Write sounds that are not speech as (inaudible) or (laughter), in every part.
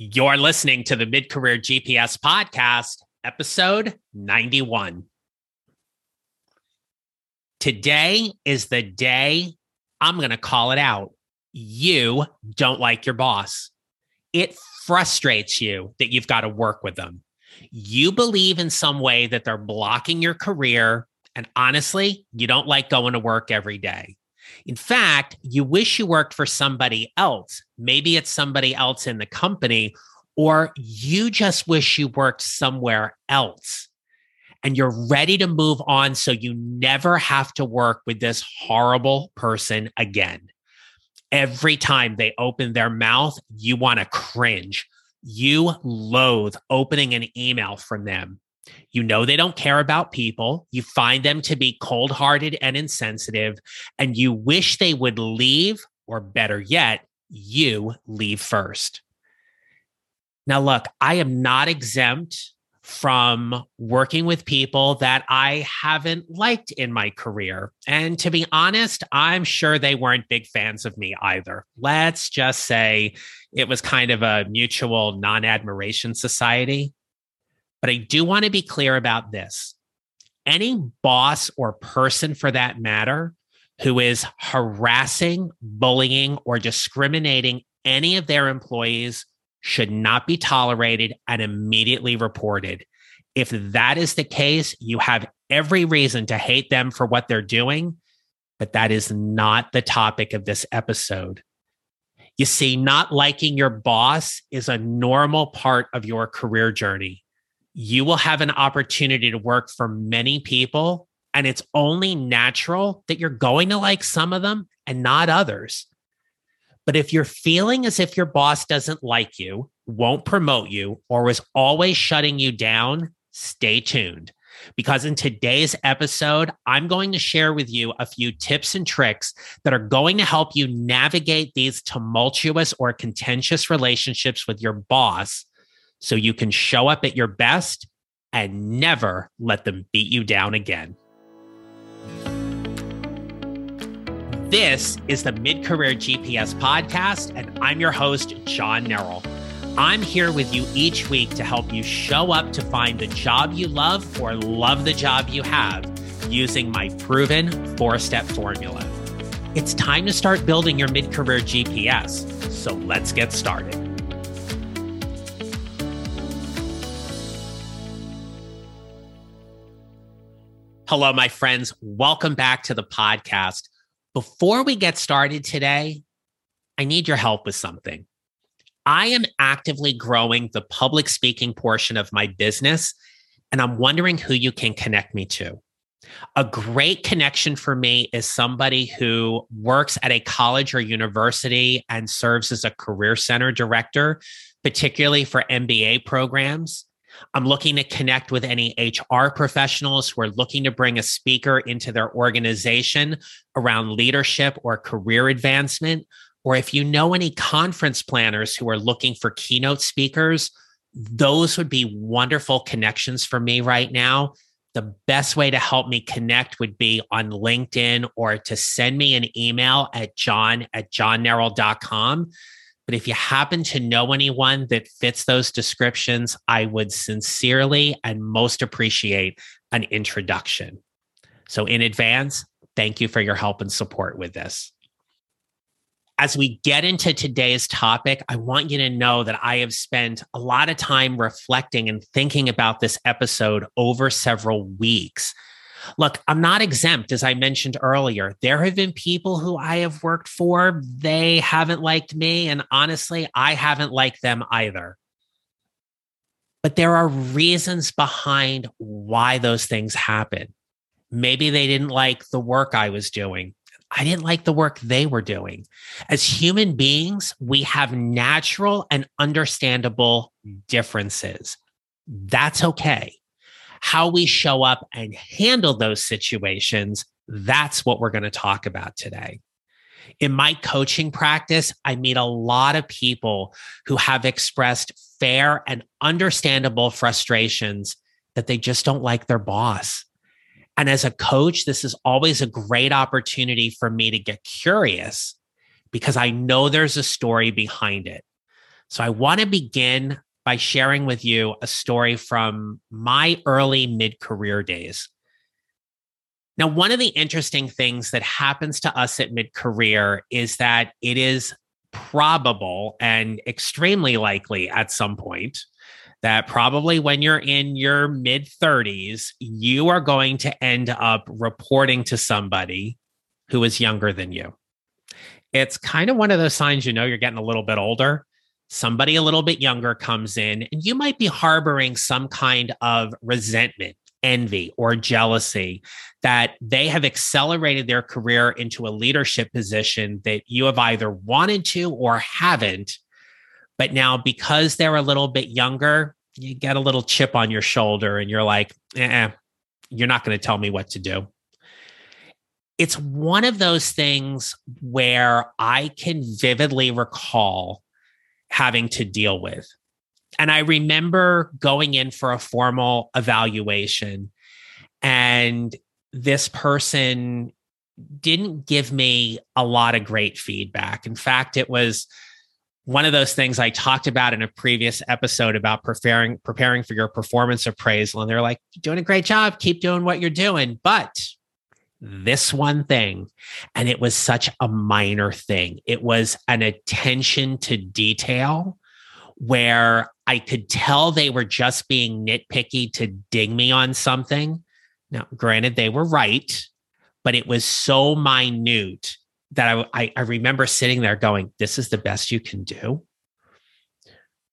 You're listening to the Mid Career GPS Podcast, episode 91. Today is the day I'm going to call it out. You don't like your boss. It frustrates you that you've got to work with them. You believe in some way that they're blocking your career. And honestly, you don't like going to work every day. In fact, you wish you worked for somebody else. Maybe it's somebody else in the company, or you just wish you worked somewhere else and you're ready to move on so you never have to work with this horrible person again. Every time they open their mouth, you want to cringe. You loathe opening an email from them. You know they don't care about people. You find them to be cold hearted and insensitive, and you wish they would leave, or better yet, you leave first. Now, look, I am not exempt from working with people that I haven't liked in my career. And to be honest, I'm sure they weren't big fans of me either. Let's just say it was kind of a mutual non admiration society. But I do want to be clear about this any boss or person for that matter who is harassing, bullying, or discriminating any of their employees should not be tolerated and immediately reported. If that is the case, you have every reason to hate them for what they're doing, but that is not the topic of this episode. You see, not liking your boss is a normal part of your career journey you will have an opportunity to work for many people. And it's only natural that you're going to like some of them and not others. But if you're feeling as if your boss doesn't like you, won't promote you, or was always shutting you down, stay tuned. Because in today's episode, I'm going to share with you a few tips and tricks that are going to help you navigate these tumultuous or contentious relationships with your boss so you can show up at your best and never let them beat you down again. This is the Mid Career GPS podcast, and I'm your host, John Neral. I'm here with you each week to help you show up to find the job you love or love the job you have using my proven four step formula. It's time to start building your mid career GPS. So let's get started. Hello, my friends. Welcome back to the podcast. Before we get started today, I need your help with something. I am actively growing the public speaking portion of my business, and I'm wondering who you can connect me to. A great connection for me is somebody who works at a college or university and serves as a career center director, particularly for MBA programs. I'm looking to connect with any HR professionals who are looking to bring a speaker into their organization around leadership or career advancement. Or if you know any conference planners who are looking for keynote speakers, those would be wonderful connections for me right now. The best way to help me connect would be on LinkedIn or to send me an email at john at johnneral.com but if you happen to know anyone that fits those descriptions, I would sincerely and most appreciate an introduction. So, in advance, thank you for your help and support with this. As we get into today's topic, I want you to know that I have spent a lot of time reflecting and thinking about this episode over several weeks. Look, I'm not exempt, as I mentioned earlier. There have been people who I have worked for, they haven't liked me. And honestly, I haven't liked them either. But there are reasons behind why those things happen. Maybe they didn't like the work I was doing. I didn't like the work they were doing. As human beings, we have natural and understandable differences. That's okay how we show up and handle those situations, that's what we're going to talk about today. In my coaching practice, I meet a lot of people who have expressed fair and understandable frustrations that they just don't like their boss. And as a coach, this is always a great opportunity for me to get curious because I know there's a story behind it. So I want to begin by sharing with you a story from my early mid career days. Now, one of the interesting things that happens to us at mid career is that it is probable and extremely likely at some point that probably when you're in your mid 30s, you are going to end up reporting to somebody who is younger than you. It's kind of one of those signs you know you're getting a little bit older. Somebody a little bit younger comes in, and you might be harboring some kind of resentment envy or jealousy that they have accelerated their career into a leadership position that you have either wanted to or haven't. But now, because they're a little bit younger, you get a little chip on your shoulder and you're like, eh, you're not going to tell me what to do. It's one of those things where I can vividly recall having to deal with. And I remember going in for a formal evaluation, and this person didn't give me a lot of great feedback. In fact, it was one of those things I talked about in a previous episode about preparing preparing for your performance appraisal. And they're like, doing a great job, keep doing what you're doing. But this one thing, and it was such a minor thing. It was an attention to detail where I could tell they were just being nitpicky to ding me on something. Now, granted, they were right, but it was so minute that I, I, remember sitting there going, This is the best you can do.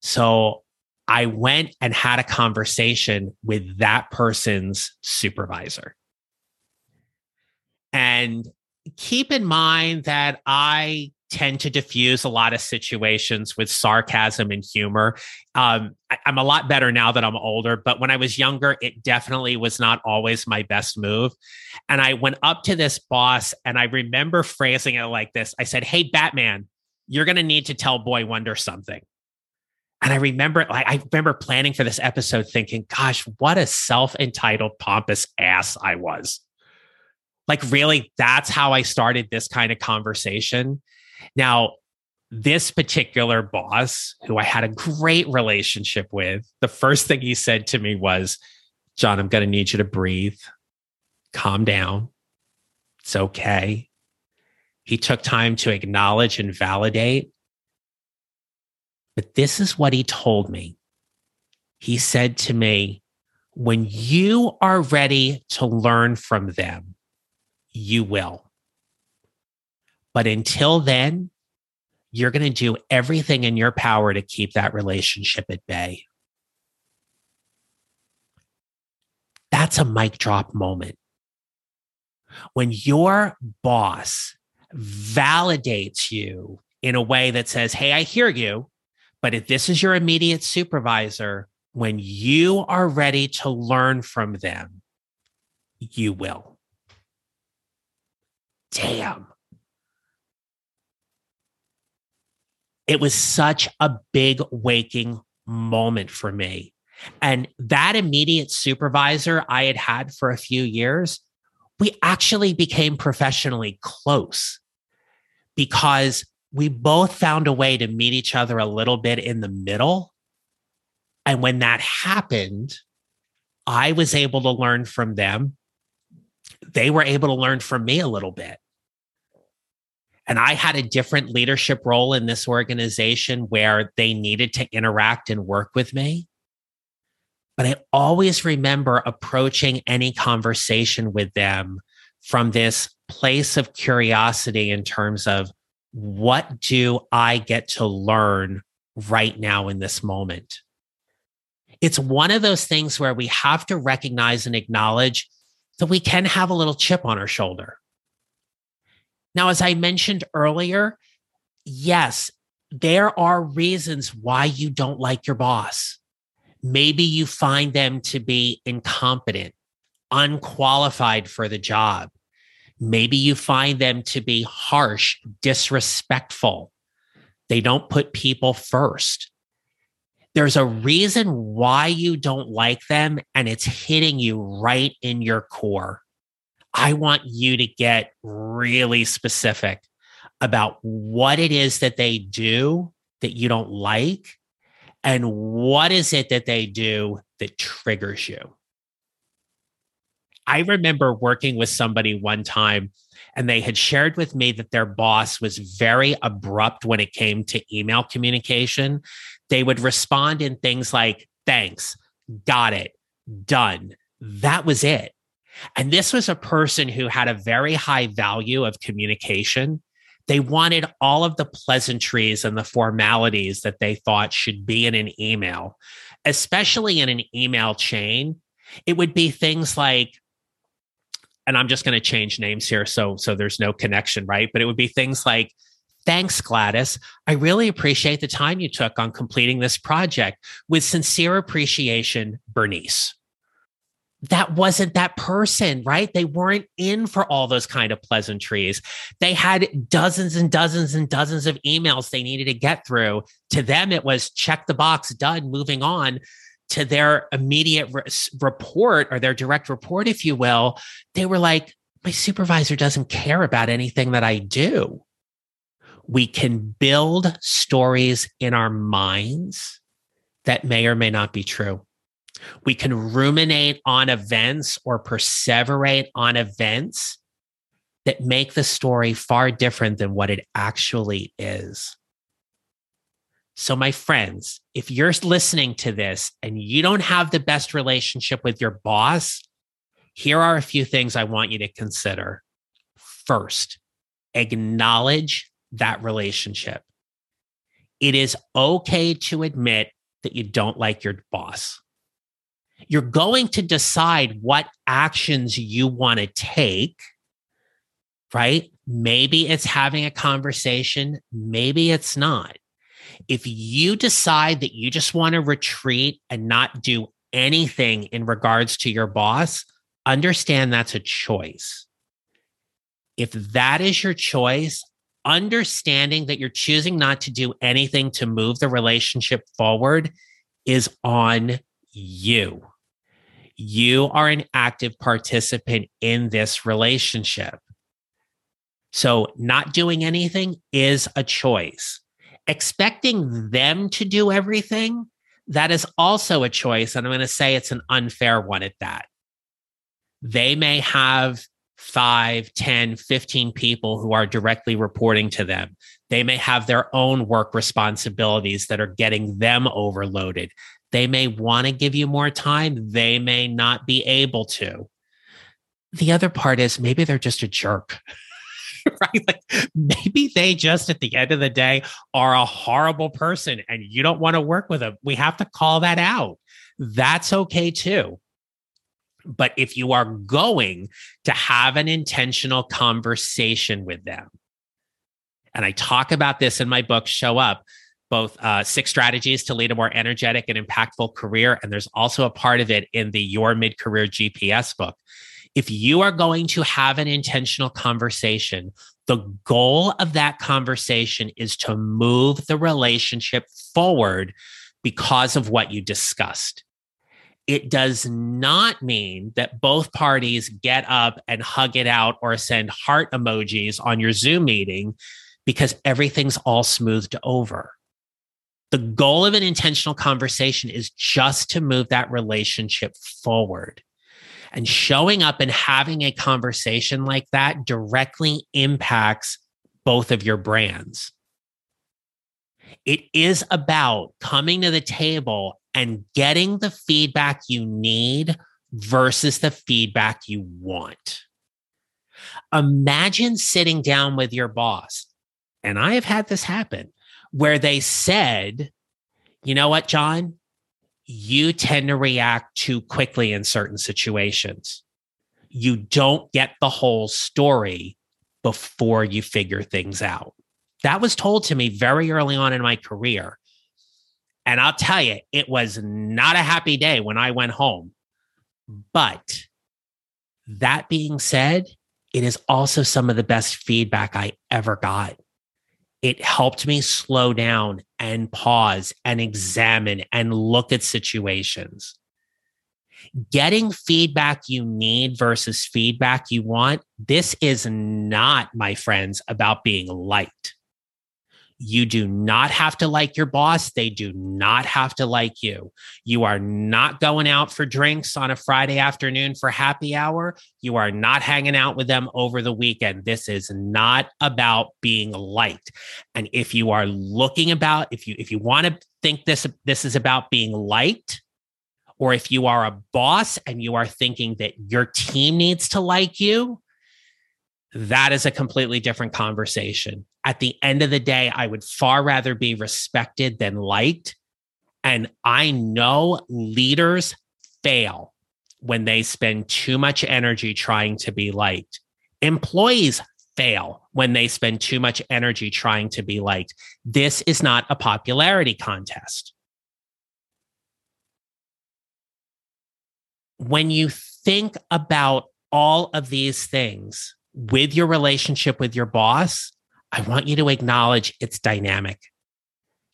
So I went and had a conversation with that person's supervisor. And keep in mind that I tend to diffuse a lot of situations with sarcasm and humor. Um, I, am a lot better now that I'm older, but when I was younger, it definitely was not always my best move. And I went up to this boss and I remember phrasing it like this I said, Hey, Batman, you're going to need to tell Boy Wonder something. And I remember, like, I remember planning for this episode thinking, gosh, what a self entitled, pompous ass I was. Like, really, that's how I started this kind of conversation. Now, this particular boss, who I had a great relationship with, the first thing he said to me was, John, I'm going to need you to breathe, calm down. It's okay. He took time to acknowledge and validate. But this is what he told me. He said to me, when you are ready to learn from them, you will. But until then, you're going to do everything in your power to keep that relationship at bay. That's a mic drop moment. When your boss validates you in a way that says, Hey, I hear you, but if this is your immediate supervisor, when you are ready to learn from them, you will. Damn. it was such a big waking moment for me. And that immediate supervisor I had had for a few years, we actually became professionally close because we both found a way to meet each other a little bit in the middle. And when that happened, I was able to learn from them. They were able to learn from me a little bit. And I had a different leadership role in this organization where they needed to interact and work with me. But I always remember approaching any conversation with them from this place of curiosity in terms of what do I get to learn right now in this moment? It's one of those things where we have to recognize and acknowledge that we can have a little chip on our shoulder now, as I mentioned earlier, yes, there are reasons why you don't like your boss. Maybe you find them to be incompetent, unqualified for the job. Maybe you find them to be harsh, disrespectful. They don't put people first. There's a reason why you don't like them, and it's hitting you right in your core. I want you to get really specific about what it is that they do that you don't like? And what is it that they do that triggers you? I remember working with somebody one time and they had shared with me that their boss was very abrupt when it came to email communication. They would respond in things like, thanks, got it, done. That was it. And this was a person who had a very high value of communication. They wanted all of the pleasantries and the formalities that they thought should be in an email, especially in an email chain. It would be things like, and I'm just going to change names here so so there's no connection, right? But it would be things like Thanks, Gladys. I really appreciate the time you took on completing this project. With sincere appreciation, Bernice. That wasn't that person, right? They weren't in for all those kind of pleasantries. They had dozens and dozens and dozens of emails they needed to get through. To them, it was check the box, done, moving on to their immediate re- report or their direct report, if you will, they were like, my supervisor doesn't care about anything that I do. We can build stories in our minds that may or may not be true. We can ruminate on events or perseverate on events that make the story far different than what it actually is. So, my friends, if you're listening to this and you don't have the best relationship with your boss, here are a few things I want you to consider. First, acknowledge that relationship. It is okay to admit that you don't like your boss. You're going to decide what actions you want to take, right? Maybe it's having a conversation, maybe it's not if you decide that you just want to retreat and not do anything in regards to your boss, understand that's a choice. If that is your choice, understanding that you're choosing not to do anything to move the relationship forward is on you. You are an active participant in this relationship. So, not doing anything is a choice expecting them to do everything, that is also a choice. And I'm going to say it's an unfair one at that. They may have 5, 10, 15 people who are directly reporting to them. They may have their own work responsibilities that are getting them overloaded. They may want to give you more time. They may not be able to. The other part is maybe they're just a jerk. (laughs) right? Like maybe they just at the end of the day are a horrible person and you don't want to work with them. We have to call that out. That's okay too. But if you are going to have an intentional conversation with them, and I talk about this in my book, Show Up, both uh, six strategies to lead a more energetic and impactful career. And there's also a part of it in the Your Mid Career GPS book if you are going to have an intentional conversation, the goal of that conversation is to move the relationship forward because of what you discussed. It does not mean that both parties get up and hug it out or send heart emojis on your Zoom meeting because everything's all smoothed over. The goal of an intentional conversation is just to move that relationship forward. And showing up and having a conversation like that directly impacts both of your brands. It is about coming to the table and getting the feedback you need versus the feedback you want. Imagine sitting down with your boss, and I have had this happen where they said, You know what, John? you tend to react too quickly in certain situations. You don't get the whole story before you figure things out. That was told to me very early on in my career. And I'll tell you, it was not a happy day when I went home. But that being said, it is also some of the best feedback I ever got it helped me slow down and pause and examine and look at situations. Getting feedback you need versus feedback you want, this is not, my friends, about being liked. You do not have to like your boss. They do not have to like you. You are not going out for drinks on a Friday afternoon for happy hour. You are not hanging out with them over the weekend. This is not about being liked. And if you are looking about if you if you want to think this this is about being liked, or if you are a boss and you are thinking that your team needs to like you, that is a completely different conversation. At the end of the day, I would far rather be respected than liked. And I know leaders fail when they spend too much energy trying to be liked. Employees fail when they spend too much energy trying to be liked. This is not a popularity contest. When you think about all of these things, with your relationship with your boss, I want you to acknowledge it's dynamic.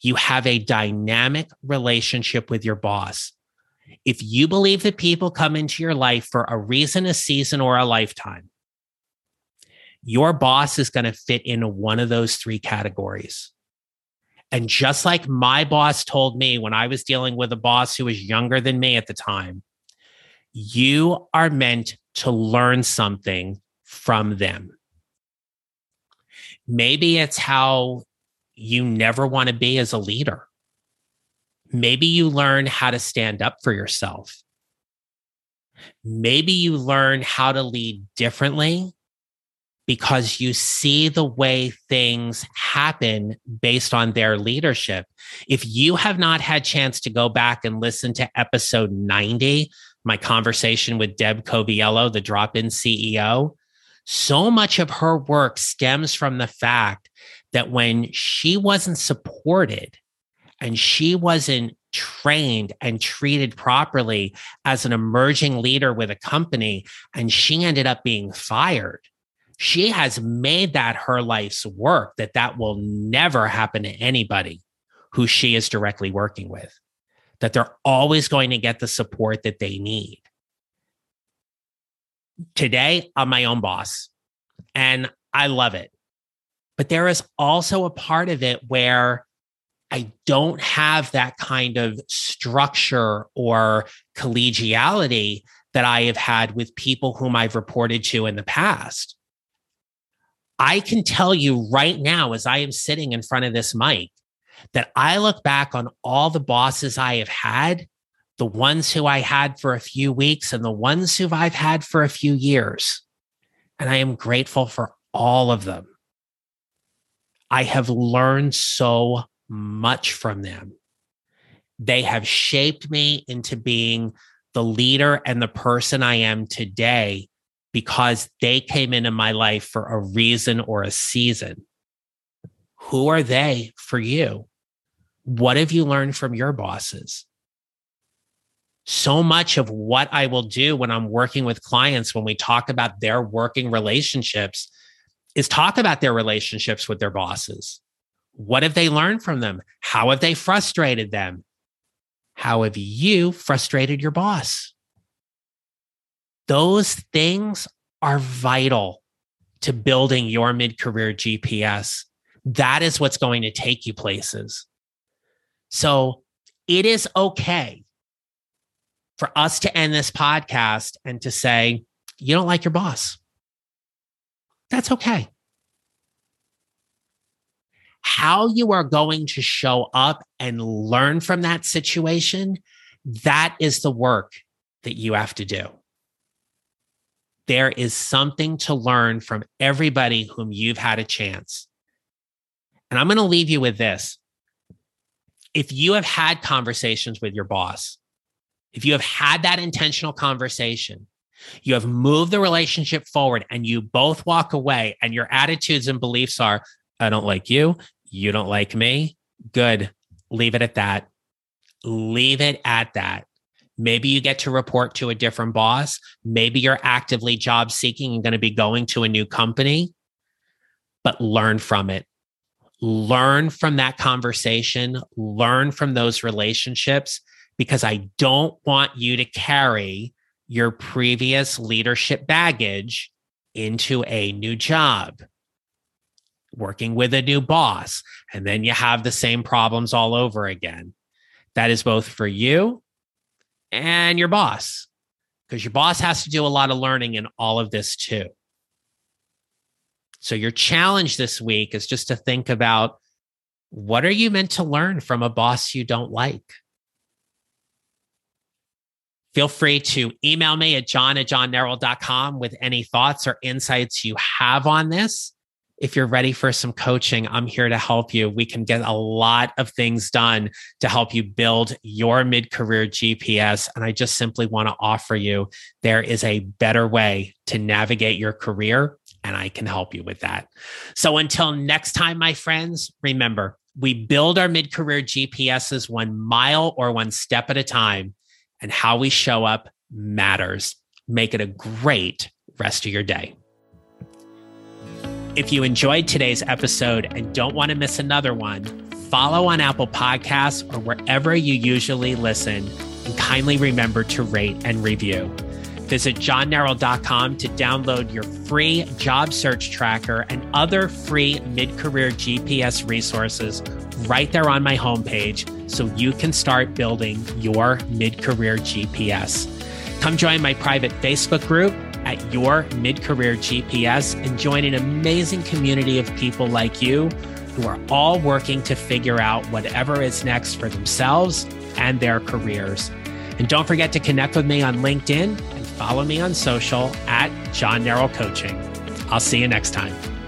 You have a dynamic relationship with your boss. If you believe that people come into your life for a reason, a season, or a lifetime, your boss is going to fit into one of those three categories. And just like my boss told me when I was dealing with a boss who was younger than me at the time, you are meant to learn something from them. Maybe it's how you never want to be as a leader. Maybe you learn how to stand up for yourself. Maybe you learn how to lead differently because you see the way things happen based on their leadership. If you have not had chance to go back and listen to episode 90, my conversation with Deb Coviello, the drop-in CEO, so much of her work stems from the fact that when she wasn't supported and she wasn't trained and treated properly as an emerging leader with a company, and she ended up being fired. She has made that her life's work, that that will never happen to anybody who she is directly working with, that they're always going to get the support that they need today I'm my own boss and I love it. But there is also a part of it where I don't have that kind of structure or collegiality that I have had with people whom I've reported to in the past. I can tell you right now, as I am sitting in front of this mic, that I look back on all the bosses I have had the ones who I had for a few weeks and the ones who I've had for a few years. And I am grateful for all of them. I have learned so much from them. They have shaped me into being the leader and the person I am today because they came into my life for a reason or a season. Who are they for you? What have you learned from your bosses? So much of what I will do when I'm working with clients, when we talk about their working relationships, is talk about their relationships with their bosses. What have they learned from them? How have they frustrated them? How have you frustrated your boss? Those things are vital to building your mid career GPS. That is what's going to take you places. So it is okay for us to end this podcast and to say, you don't like your boss. That's okay. How you are going to show up and learn from that situation, that is the work that you have to do. There is something to learn from everybody whom you've had a chance. And I'm going to leave you with this. If you have had conversations with your boss, if you have had that intentional conversation, you have moved the relationship forward and you both walk away and your attitudes and beliefs are, I don't like you. You don't like me. Good. Leave it at that. Leave it at that. Maybe you get to report to a different boss. Maybe you're actively job seeking and going to be going to a new company, but learn from it. Learn from that conversation, learn from those relationships because I don't want you to carry your previous leadership baggage into a new job. working with a new boss, and then you have the same problems all over again. That is both for you and your boss, because your boss has to do a lot of learning in all of this too. So, your challenge this week is just to think about what are you meant to learn from a boss you don't like? Feel free to email me at john at johnneral.com with any thoughts or insights you have on this. If you're ready for some coaching, I'm here to help you. We can get a lot of things done to help you build your mid career GPS. And I just simply want to offer you there is a better way to navigate your career, and I can help you with that. So until next time, my friends, remember we build our mid career GPSs one mile or one step at a time and how we show up matters. Make it a great rest of your day. If you enjoyed today's episode and don't want to miss another one, follow on Apple Podcasts or wherever you usually listen, and kindly remember to rate and review. Visit johnneral.com to download your free job search tracker and other free mid career GPS resources right there on my homepage so you can start building your mid career GPS. Come join my private Facebook group at Your Mid Career GPS and join an amazing community of people like you who are all working to figure out whatever is next for themselves and their careers. And don't forget to connect with me on LinkedIn and follow me on social at John Neral Coaching. I'll see you next time.